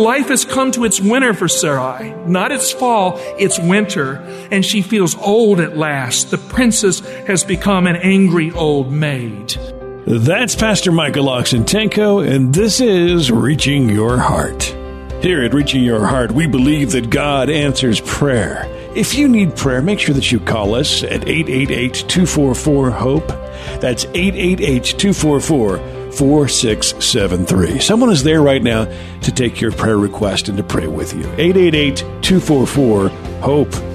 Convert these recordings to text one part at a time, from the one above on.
Life has come to its winter for Sarai. Not its fall, its winter. And she feels old at last. The princess has become an angry old maid. That's Pastor Michael Oxentenko, and this is Reaching Your Heart. Here at Reaching Your Heart, we believe that God answers prayer. If you need prayer, make sure that you call us at 888 244 HOPE. That's 888 244 4673. Someone is there right now to take your prayer request and to pray with you. 888 244 HOPE.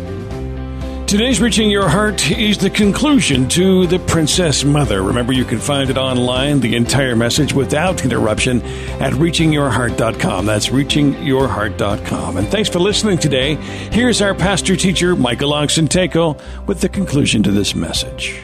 Today's Reaching Your Heart is the conclusion to The Princess Mother. Remember, you can find it online, the entire message without interruption, at reachingyourheart.com. That's reachingyourheart.com. And thanks for listening today. Here's our pastor teacher, Michael Oxentenko, with the conclusion to this message.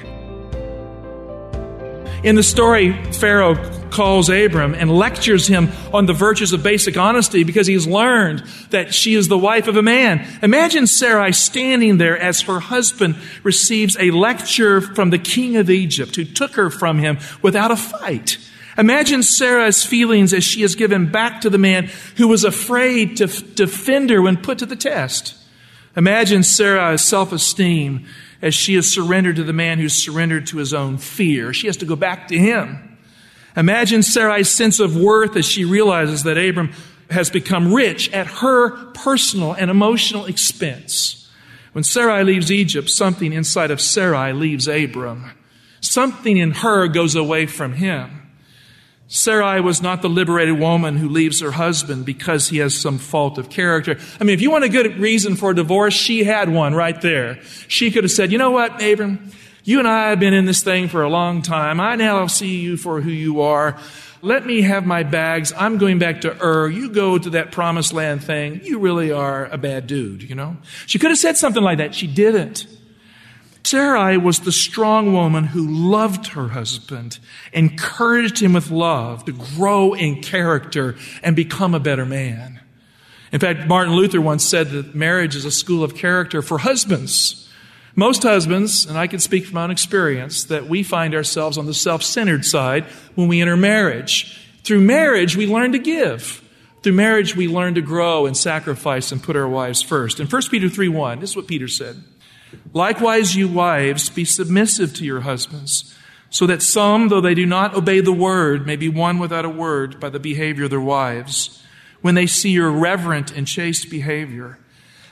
In the story, Pharaoh calls Abram and lectures him on the virtues of basic honesty because he's learned that she is the wife of a man. Imagine Sarai standing there as her husband receives a lecture from the king of Egypt who took her from him without a fight. Imagine Sarah's feelings as she is given back to the man who was afraid to f- defend her when put to the test. Imagine Sarah's self esteem as she is surrendered to the man who's surrendered to his own fear. She has to go back to him. Imagine Sarai's sense of worth as she realizes that Abram has become rich at her personal and emotional expense. When Sarai leaves Egypt, something inside of Sarai leaves Abram. Something in her goes away from him. Sarai was not the liberated woman who leaves her husband because he has some fault of character. I mean, if you want a good reason for a divorce, she had one right there. She could have said, you know what, Abram? You and I have been in this thing for a long time. I now see you for who you are. Let me have my bags. I'm going back to Ur. You go to that promised land thing. You really are a bad dude, you know? She could have said something like that. She didn't. Sarai was the strong woman who loved her husband, encouraged him with love to grow in character and become a better man. In fact, Martin Luther once said that marriage is a school of character for husbands. Most husbands, and I can speak from my own experience, that we find ourselves on the self centered side when we enter marriage. Through marriage, we learn to give. Through marriage, we learn to grow and sacrifice and put our wives first. In 1 Peter 3 1, this is what Peter said. Likewise, you wives, be submissive to your husbands, so that some, though they do not obey the word, may be won without a word by the behavior of their wives, when they see your reverent and chaste behavior.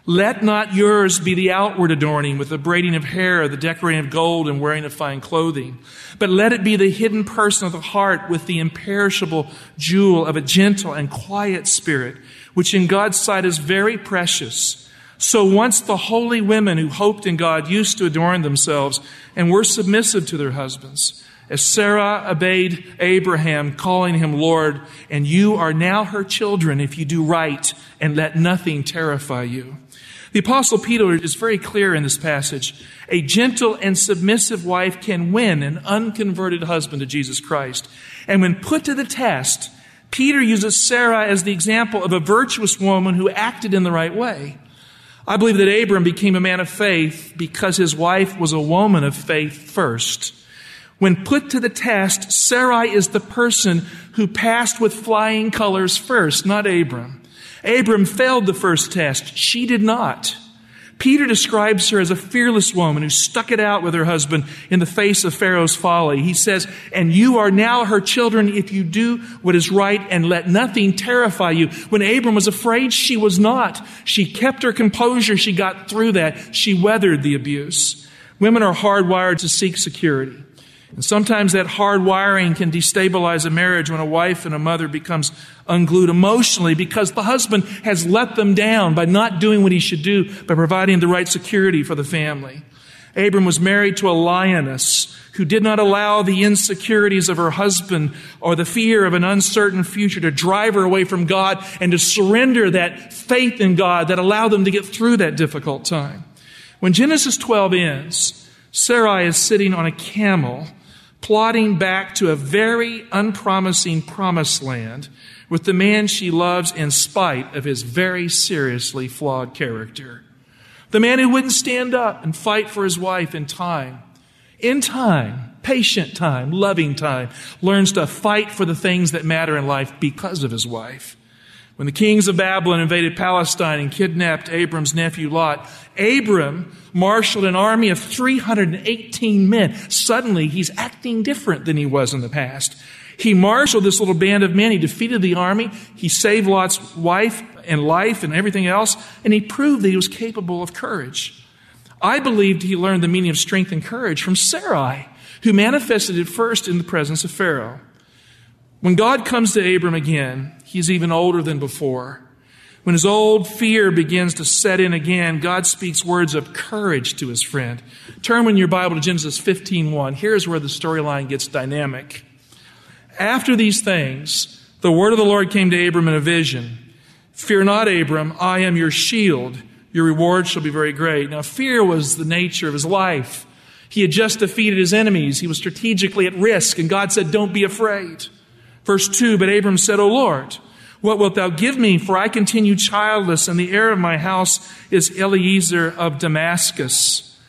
Let not yours be the outward adorning with the braiding of hair, the decorating of gold, and wearing of fine clothing, but let it be the hidden person of the heart with the imperishable jewel of a gentle and quiet spirit, which in God's sight is very precious. So once the holy women who hoped in God used to adorn themselves and were submissive to their husbands. As Sarah obeyed Abraham, calling him Lord, and you are now her children if you do right and let nothing terrify you. The apostle Peter is very clear in this passage. A gentle and submissive wife can win an unconverted husband to Jesus Christ. And when put to the test, Peter uses Sarah as the example of a virtuous woman who acted in the right way. I believe that Abram became a man of faith because his wife was a woman of faith first. When put to the test, Sarai is the person who passed with flying colors first, not Abram. Abram failed the first test. She did not. Peter describes her as a fearless woman who stuck it out with her husband in the face of Pharaoh's folly. He says, and you are now her children if you do what is right and let nothing terrify you. When Abram was afraid, she was not. She kept her composure. She got through that. She weathered the abuse. Women are hardwired to seek security. And sometimes that hard wiring can destabilize a marriage when a wife and a mother becomes unglued emotionally because the husband has let them down by not doing what he should do by providing the right security for the family. Abram was married to a lioness who did not allow the insecurities of her husband or the fear of an uncertain future to drive her away from God and to surrender that faith in God that allowed them to get through that difficult time. When Genesis 12 ends, Sarai is sitting on a camel, plodding back to a very unpromising promised land with the man she loves in spite of his very seriously flawed character. The man who wouldn't stand up and fight for his wife in time in time, patient time, loving time, learns to fight for the things that matter in life because of his wife. When the kings of Babylon invaded Palestine and kidnapped Abram's nephew Lot, Abram marshaled an army of 318 men. Suddenly, he's acting different than he was in the past. He marshaled this little band of men. He defeated the army. He saved Lot's wife and life and everything else. And he proved that he was capable of courage. I believed he learned the meaning of strength and courage from Sarai, who manifested it first in the presence of Pharaoh. When God comes to Abram again, he's even older than before. When his old fear begins to set in again, God speaks words of courage to his friend. Turn in your Bible to Genesis 15:1. Here's where the storyline gets dynamic. After these things, the word of the Lord came to Abram in a vision. Fear not, Abram, I am your shield. Your reward shall be very great. Now, fear was the nature of his life. He had just defeated his enemies. He was strategically at risk, and God said, Don't be afraid. Verse 2 But Abram said, O Lord, what wilt thou give me? For I continue childless, and the heir of my house is Eliezer of Damascus.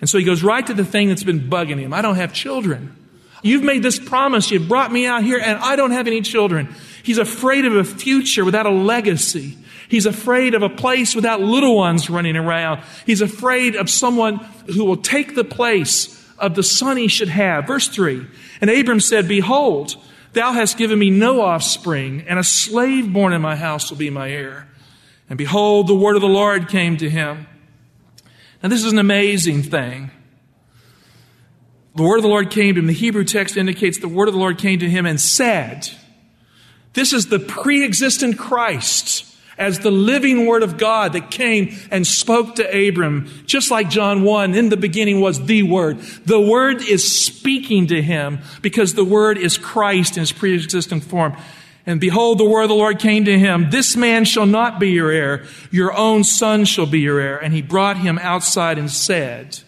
And so he goes right to the thing that's been bugging him. I don't have children. You've made this promise. You've brought me out here, and I don't have any children. He's afraid of a future without a legacy. He's afraid of a place without little ones running around. He's afraid of someone who will take the place of the son he should have. Verse 3 And Abram said, Behold, thou hast given me no offspring, and a slave born in my house will be my heir. And behold, the word of the Lord came to him. Now, this is an amazing thing. The word of the Lord came to him. The Hebrew text indicates the word of the Lord came to him and said, This is the pre existent Christ as the living word of God that came and spoke to Abram, just like John 1, in the beginning was the word. The word is speaking to him because the word is Christ in his pre-existent form. And behold, the word of the Lord came to him. This man shall not be your heir. Your own son shall be your heir. And he brought him outside and said,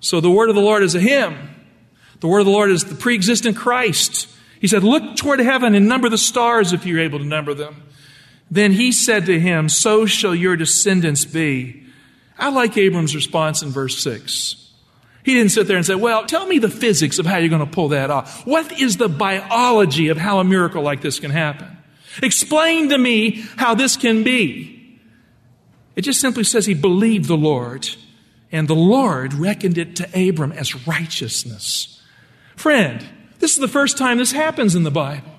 so the word of the Lord is a him. The word of the Lord is the pre-existent Christ. He said, look toward heaven and number the stars if you're able to number them. Then he said to him, So shall your descendants be. I like Abram's response in verse 6. He didn't sit there and say, Well, tell me the physics of how you're going to pull that off. What is the biology of how a miracle like this can happen? Explain to me how this can be. It just simply says he believed the Lord, and the Lord reckoned it to Abram as righteousness. Friend, this is the first time this happens in the Bible.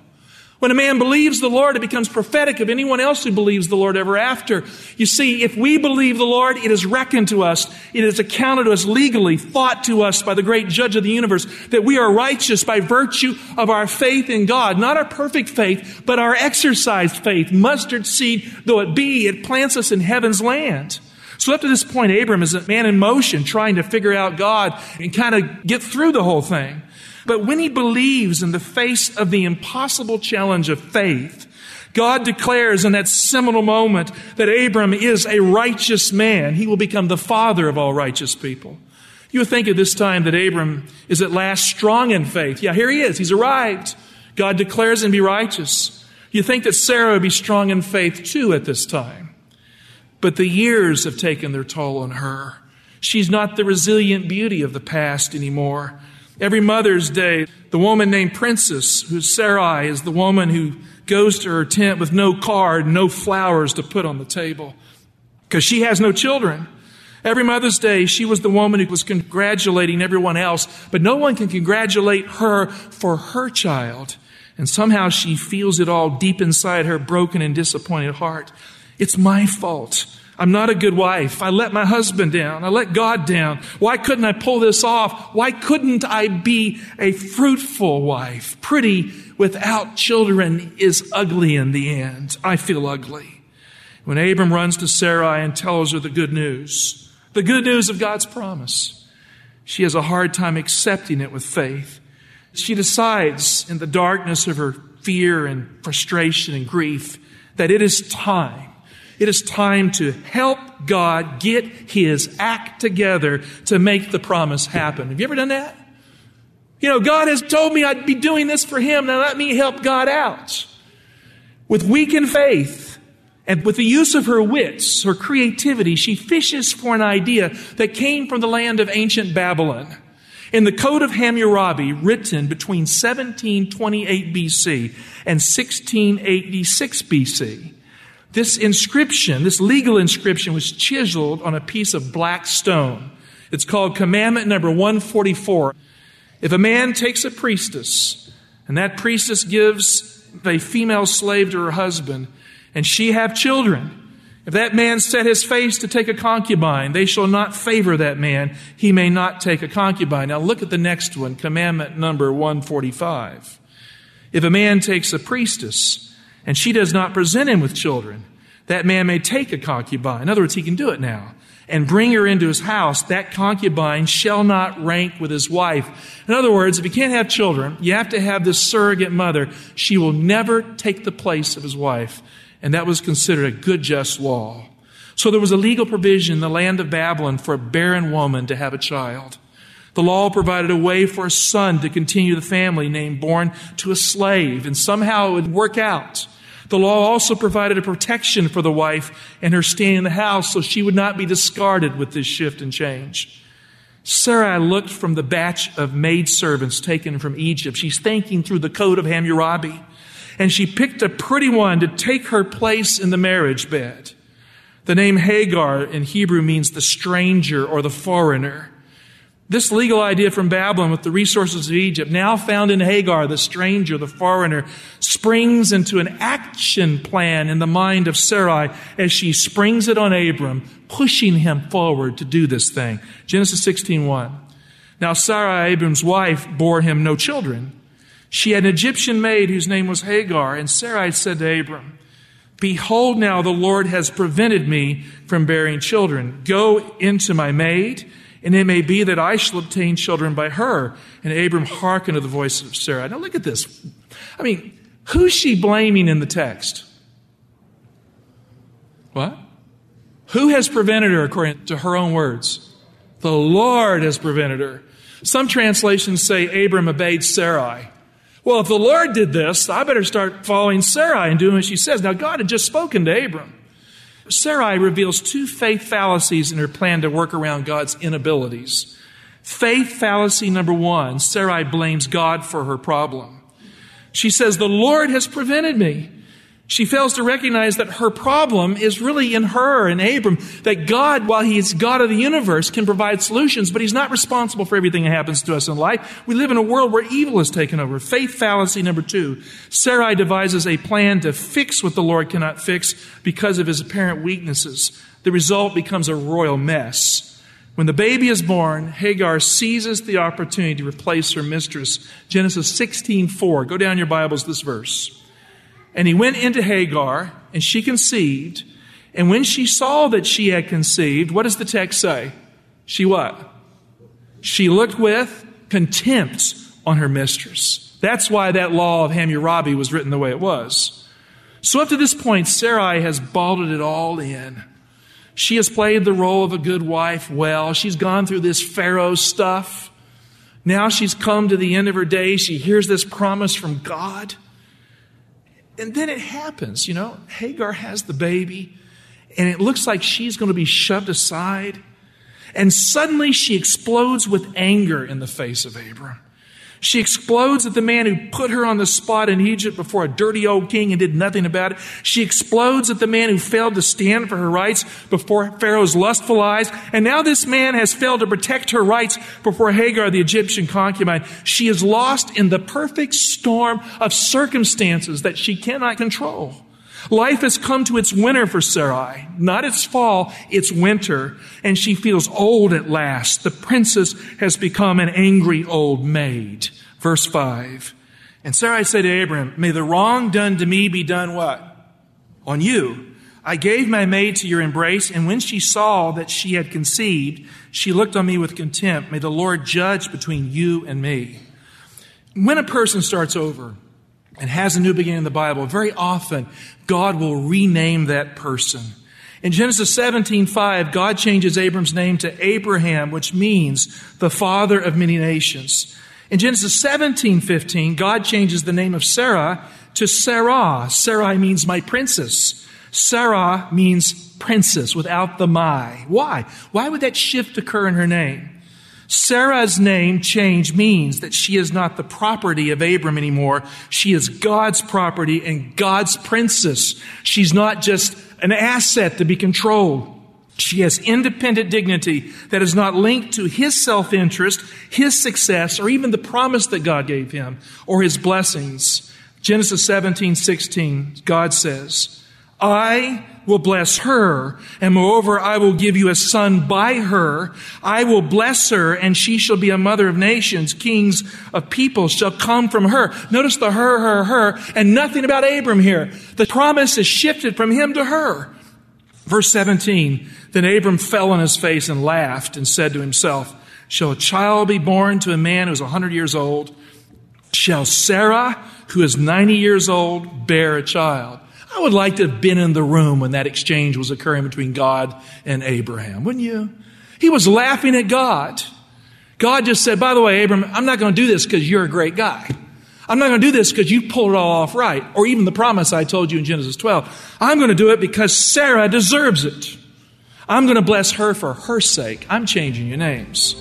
When a man believes the Lord, it becomes prophetic of anyone else who believes the Lord ever after. You see, if we believe the Lord, it is reckoned to us, it is accounted to us legally, thought to us by the great judge of the universe, that we are righteous by virtue of our faith in God. Not our perfect faith, but our exercised faith. Mustard seed though it be, it plants us in heaven's land. So up to this point, Abram is a man in motion trying to figure out God and kind of get through the whole thing. But when he believes in the face of the impossible challenge of faith, God declares in that seminal moment that Abram is a righteous man. He will become the father of all righteous people. You would think at this time that Abram is at last strong in faith. Yeah, here he is. He's arrived. God declares him to be righteous. You think that Sarah would be strong in faith too at this time. But the years have taken their toll on her. She's not the resilient beauty of the past anymore. Every Mother's Day, the woman named Princess, who's Sarai, is the woman who goes to her tent with no card, no flowers to put on the table because she has no children. Every Mother's Day, she was the woman who was congratulating everyone else, but no one can congratulate her for her child. And somehow she feels it all deep inside her broken and disappointed heart. It's my fault. I'm not a good wife. I let my husband down. I let God down. Why couldn't I pull this off? Why couldn't I be a fruitful wife? Pretty without children is ugly in the end. I feel ugly. When Abram runs to Sarai and tells her the good news, the good news of God's promise, She has a hard time accepting it with faith. She decides in the darkness of her fear and frustration and grief that it is time. It is time to help God get his act together to make the promise happen. Have you ever done that? You know, God has told me I'd be doing this for him. Now let me help God out. With weakened faith and with the use of her wits, her creativity, she fishes for an idea that came from the land of ancient Babylon. In the Code of Hammurabi, written between 1728 BC and 1686 BC, this inscription, this legal inscription, was chiseled on a piece of black stone. It's called Commandment number 144. If a man takes a priestess, and that priestess gives a female slave to her husband, and she have children, if that man set his face to take a concubine, they shall not favor that man. He may not take a concubine. Now look at the next one, commandment number 145. If a man takes a priestess and she does not present him with children, that man may take a concubine. In other words, he can do it now and bring her into his house. That concubine shall not rank with his wife. In other words, if he can't have children, you have to have this surrogate mother. She will never take the place of his wife and that was considered a good, just law. So there was a legal provision in the land of Babylon for a barren woman to have a child. The law provided a way for a son to continue the family name born to a slave, and somehow it would work out. The law also provided a protection for the wife and her staying in the house so she would not be discarded with this shift and change. Sarai looked from the batch of maidservants taken from Egypt. She's thinking through the code of Hammurabi and she picked a pretty one to take her place in the marriage bed. The name Hagar in Hebrew means the stranger or the foreigner. This legal idea from Babylon with the resources of Egypt, now found in Hagar, the stranger, the foreigner, springs into an action plan in the mind of Sarai as she springs it on Abram, pushing him forward to do this thing. Genesis 16:1. Now Sarai, Abram's wife, bore him no children. She had an Egyptian maid whose name was Hagar, and Sarai said to Abram, Behold, now the Lord has prevented me from bearing children. Go into my maid, and it may be that I shall obtain children by her. And Abram hearkened to the voice of Sarah. Now look at this. I mean, who's she blaming in the text? What? Who has prevented her according to her own words? The Lord has prevented her. Some translations say Abram obeyed Sarai. Well, if the Lord did this, I better start following Sarai and doing what she says. Now, God had just spoken to Abram. Sarai reveals two faith fallacies in her plan to work around God's inabilities. Faith fallacy number one Sarai blames God for her problem. She says, The Lord has prevented me. She fails to recognize that her problem is really in her and Abram, that God, while He is God of the universe, can provide solutions, but He's not responsible for everything that happens to us in life. We live in a world where evil has taken over. Faith fallacy number two. Sarai devises a plan to fix what the Lord cannot fix because of His apparent weaknesses. The result becomes a royal mess. When the baby is born, Hagar seizes the opportunity to replace her mistress. Genesis 16:4. Go down your Bibles this verse. And he went into Hagar, and she conceived. And when she saw that she had conceived, what does the text say? She what? She looked with contempt on her mistress. That's why that law of Hammurabi was written the way it was. So up to this point, Sarai has balled it all in. She has played the role of a good wife well. She's gone through this Pharaoh stuff. Now she's come to the end of her day. She hears this promise from God. And then it happens, you know. Hagar has the baby, and it looks like she's going to be shoved aside. And suddenly she explodes with anger in the face of Abram. She explodes at the man who put her on the spot in Egypt before a dirty old king and did nothing about it. She explodes at the man who failed to stand for her rights before Pharaoh's lustful eyes. And now this man has failed to protect her rights before Hagar, the Egyptian concubine. She is lost in the perfect storm of circumstances that she cannot control. Life has come to its winter for Sarai, not its fall, its winter, and she feels old at last. The princess has become an angry old maid. Verse 5. And Sarai said to Abram, May the wrong done to me be done what? On you. I gave my maid to your embrace, and when she saw that she had conceived, she looked on me with contempt. May the Lord judge between you and me. When a person starts over and has a new beginning in the Bible, very often God will rename that person. In Genesis 17:5, God changes Abram's name to Abraham, which means the father of many nations. In Genesis 17:15, God changes the name of Sarah to Sarah. Sarai means my princess. Sarah means princess without the my. Why? Why would that shift occur in her name? Sarah's name change means that she is not the property of Abram anymore. She is God's property and God's princess. She's not just an asset to be controlled. She has independent dignity that is not linked to his self interest, his success, or even the promise that God gave him or his blessings. Genesis 17, 16, God says, I will bless her, and moreover, I will give you a son by her. I will bless her, and she shall be a mother of nations. Kings of peoples shall come from her. Notice the her, her, her, and nothing about Abram here. The promise is shifted from him to her. Verse 17, then Abram fell on his face and laughed and said to himself, Shall a child be born to a man who is a hundred years old? Shall Sarah, who is 90 years old, bear a child? I would like to have been in the room when that exchange was occurring between God and Abraham, wouldn't you? He was laughing at God. God just said, by the way, Abraham, I'm not going to do this because you're a great guy. I'm not going to do this because you pulled it all off right. Or even the promise I told you in Genesis 12. I'm going to do it because Sarah deserves it. I'm going to bless her for her sake. I'm changing your names.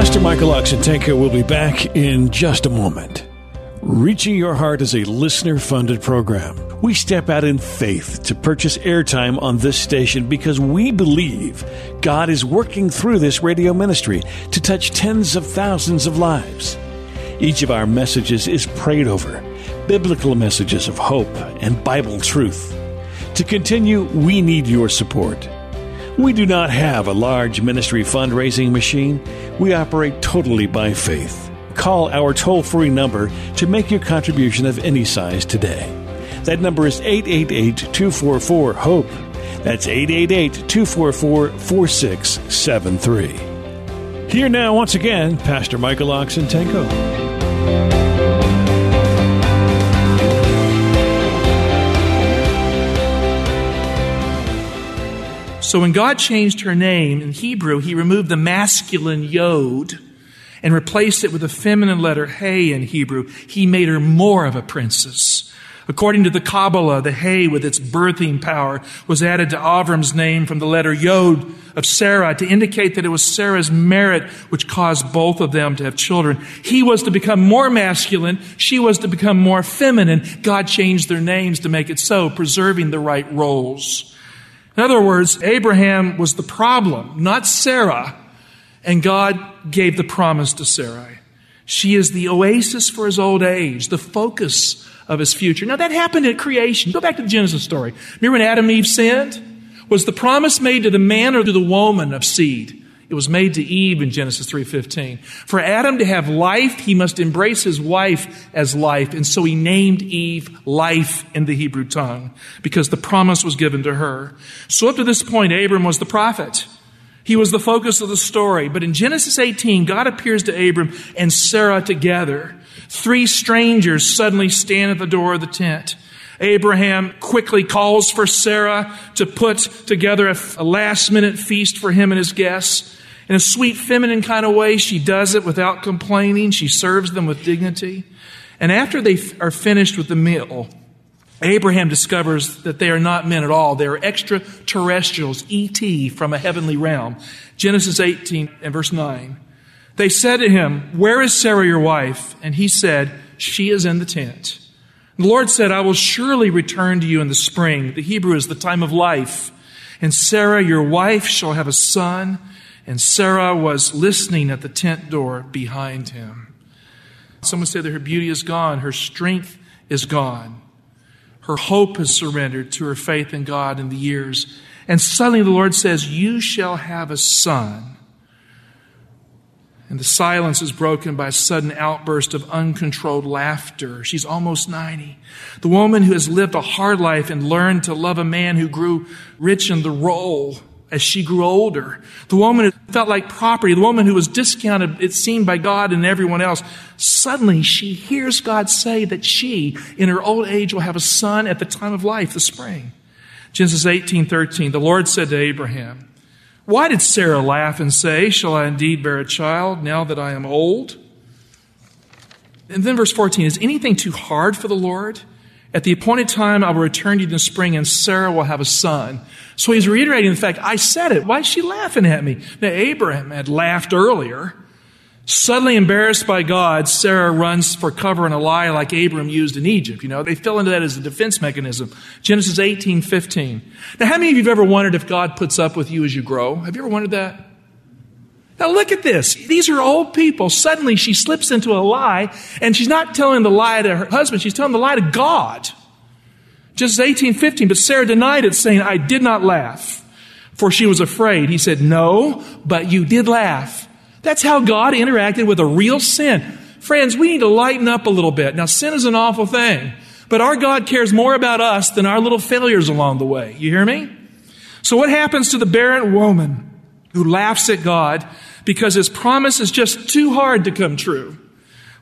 Pastor Michael Oxentenko will be back in just a moment. Reaching Your Heart is a listener funded program. We step out in faith to purchase airtime on this station because we believe God is working through this radio ministry to touch tens of thousands of lives. Each of our messages is prayed over, biblical messages of hope and Bible truth. To continue, we need your support. We do not have a large ministry fundraising machine. We operate totally by faith. Call our toll free number to make your contribution of any size today. That number is 888 244 HOPE. That's 888 244 4673. Here now, once again, Pastor Michael Oxentenko. So when God changed her name in Hebrew, he removed the masculine yod and replaced it with the feminine letter hey in Hebrew. He made her more of a princess. According to the Kabbalah, the hey with its birthing power was added to Avram's name from the letter Yod of Sarah to indicate that it was Sarah's merit which caused both of them to have children. He was to become more masculine. She was to become more feminine. God changed their names to make it so, preserving the right roles. In other words, Abraham was the problem, not Sarah, and God gave the promise to Sarai. She is the oasis for his old age, the focus of his future. Now that happened at creation. Go back to the Genesis story. Remember when Adam and Eve sinned? Was the promise made to the man or to the woman of seed? It was made to Eve in Genesis 3:15. For Adam to have life, he must embrace his wife as life, and so he named Eve life in the Hebrew tongue because the promise was given to her. So up to this point Abram was the prophet. He was the focus of the story, but in Genesis 18 God appears to Abram and Sarah together. Three strangers suddenly stand at the door of the tent. Abraham quickly calls for Sarah to put together a, last minute feast for him and his guests. In a sweet, feminine kind of way, she does it without complaining. She serves them with dignity. And after they are finished with the meal, Abraham discovers that they are not men at all. They are extraterrestrials, ET from a heavenly realm. Genesis 18 and verse 9. They said to him, Where is Sarah your wife? And he said, She is in the tent. The Lord said, I will surely return to you in the spring. The Hebrew is the time of life. And Sarah, your wife, shall have a son and Sarah was listening at the tent door behind him. Someone said that her beauty is gone, her strength is gone. Her hope has surrendered to her faith in God in the years. And suddenly the Lord says, You shall have a son. And the silence is broken by a sudden outburst of uncontrolled laughter. She's almost 90. The woman who has lived a hard life and learned to love a man who grew rich in the role as she grew older. The woman who felt like property, the woman who was discounted, it seemed, by God and everyone else. Suddenly she hears God say that she, in her old age, will have a son at the time of life, the spring. Genesis 18, 13. The Lord said to Abraham, why did Sarah laugh and say, Shall I indeed bear a child now that I am old? And then verse 14 Is anything too hard for the Lord? At the appointed time, I will return to you in the spring, and Sarah will have a son. So he's reiterating the fact, I said it. Why is she laughing at me? Now, Abraham had laughed earlier. Suddenly embarrassed by God, Sarah runs for cover in a lie like Abram used in Egypt. You know, they fell into that as a defense mechanism. Genesis 18, 15. Now, how many of you have ever wondered if God puts up with you as you grow? Have you ever wondered that? Now look at this. These are old people. Suddenly she slips into a lie, and she's not telling the lie to her husband, she's telling the lie to God. Just 18, 15. But Sarah denied it, saying, I did not laugh, for she was afraid. He said, No, but you did laugh. That's how God interacted with a real sin. Friends, we need to lighten up a little bit. Now, sin is an awful thing, but our God cares more about us than our little failures along the way. You hear me? So what happens to the barren woman who laughs at God because his promise is just too hard to come true?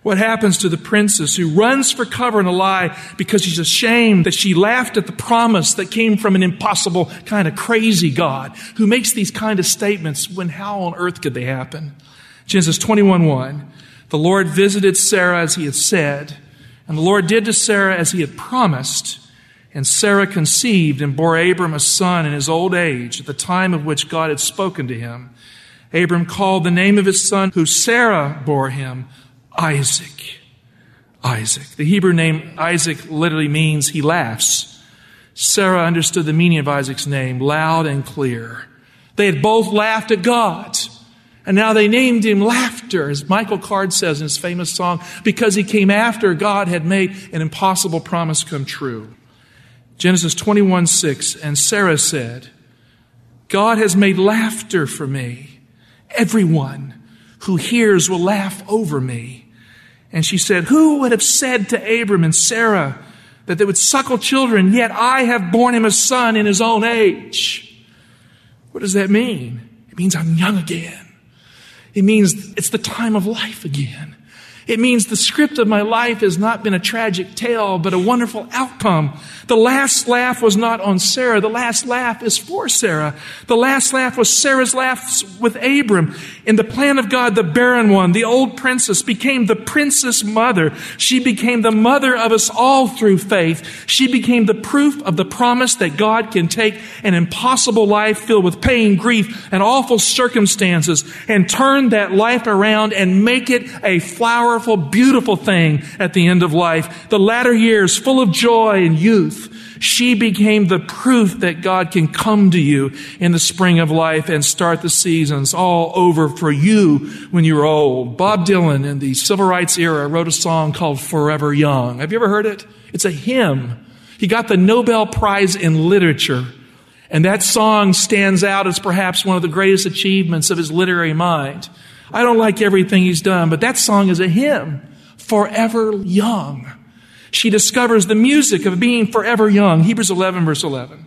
What happens to the princess who runs for cover in a lie because she's ashamed that she laughed at the promise that came from an impossible, kind of crazy God who makes these kind of statements when how on earth could they happen? Genesis 21 1. The Lord visited Sarah as he had said, and the Lord did to Sarah as he had promised. And Sarah conceived and bore Abram a son in his old age at the time of which God had spoken to him. Abram called the name of his son, who Sarah bore him, Isaac. Isaac. The Hebrew name Isaac literally means he laughs. Sarah understood the meaning of Isaac's name loud and clear. They had both laughed at God. And now they named him Laughter, as Michael Card says in his famous song, because he came after God had made an impossible promise come true. Genesis 21 6, and Sarah said, God has made laughter for me. Everyone who hears will laugh over me. And she said, Who would have said to Abram and Sarah that they would suckle children, yet I have borne him a son in his own age? What does that mean? It means I'm young again. It means it's the time of life again. It means the script of my life has not been a tragic tale, but a wonderful outcome. The last laugh was not on Sarah. The last laugh is for Sarah. The last laugh was Sarah's laugh with Abram. In the plan of God, the barren one, the old princess, became the princess mother. She became the mother of us all through faith. She became the proof of the promise that God can take an impossible life filled with pain, grief, and awful circumstances and turn that life around and make it a flower powerful, beautiful thing at the end of life. The latter years full of joy and youth. She became the proof that God can come to you in the spring of life and start the seasons all over for you when you're old. Bob Dylan in the civil rights era wrote a song called Forever Young. Have you ever heard it? It's a hymn. He got the Nobel Prize in Literature. And that song stands out as perhaps one of the greatest achievements of his literary mind. I don't like everything he's done, but that song is a hymn. Forever young. She discovers the music of being forever young. Hebrews 11 verse 11.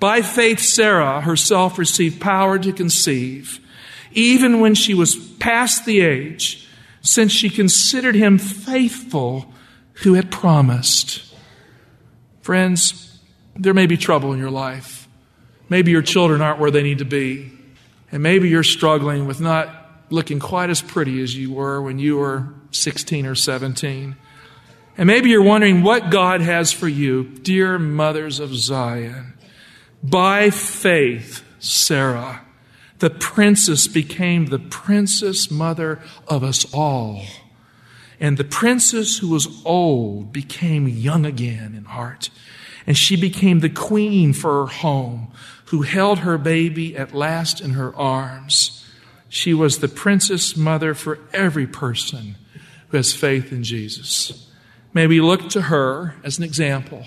By faith, Sarah herself received power to conceive, even when she was past the age, since she considered him faithful who had promised. Friends, there may be trouble in your life. Maybe your children aren't where they need to be. And maybe you're struggling with not looking quite as pretty as you were when you were 16 or 17. And maybe you're wondering what God has for you, dear mothers of Zion. By faith, Sarah, the princess became the princess mother of us all. And the princess who was old became young again in heart. And she became the queen for her home, who held her baby at last in her arms. She was the princess mother for every person who has faith in Jesus. May we look to her as an example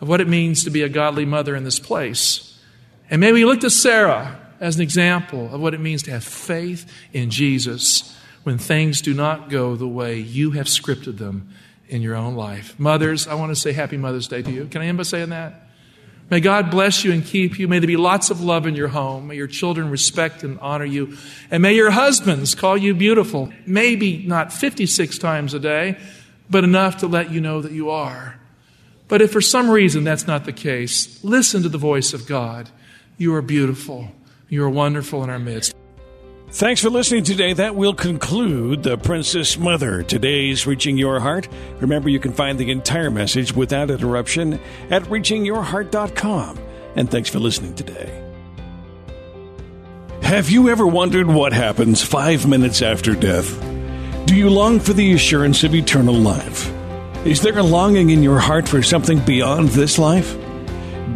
of what it means to be a godly mother in this place. And may we look to Sarah as an example of what it means to have faith in Jesus when things do not go the way you have scripted them in your own life. Mothers, I want to say Happy Mother's Day to you. Can I end by saying that? May God bless you and keep you. May there be lots of love in your home. May your children respect and honor you. And may your husbands call you beautiful. Maybe not 56 times a day, but enough to let you know that you are. But if for some reason that's not the case, listen to the voice of God. You are beautiful. You are wonderful in our midst. Thanks for listening today. That will conclude The Princess Mother, today's Reaching Your Heart. Remember, you can find the entire message without interruption at reachingyourheart.com. And thanks for listening today. Have you ever wondered what happens five minutes after death? Do you long for the assurance of eternal life? Is there a longing in your heart for something beyond this life?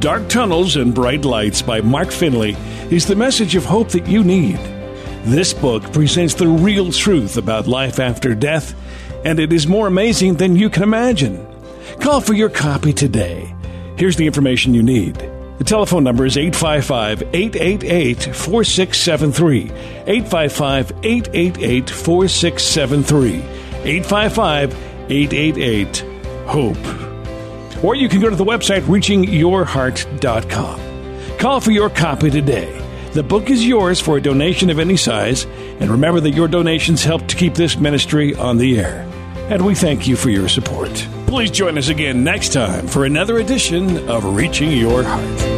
Dark Tunnels and Bright Lights by Mark Finley is the message of hope that you need. This book presents the real truth about life after death, and it is more amazing than you can imagine. Call for your copy today. Here's the information you need. The telephone number is 855 888 4673. 855 888 4673. 855 888 HOPE. Or you can go to the website reachingyourheart.com. Call for your copy today. The book is yours for a donation of any size, and remember that your donations help to keep this ministry on the air. And we thank you for your support. Please join us again next time for another edition of Reaching Your Heart.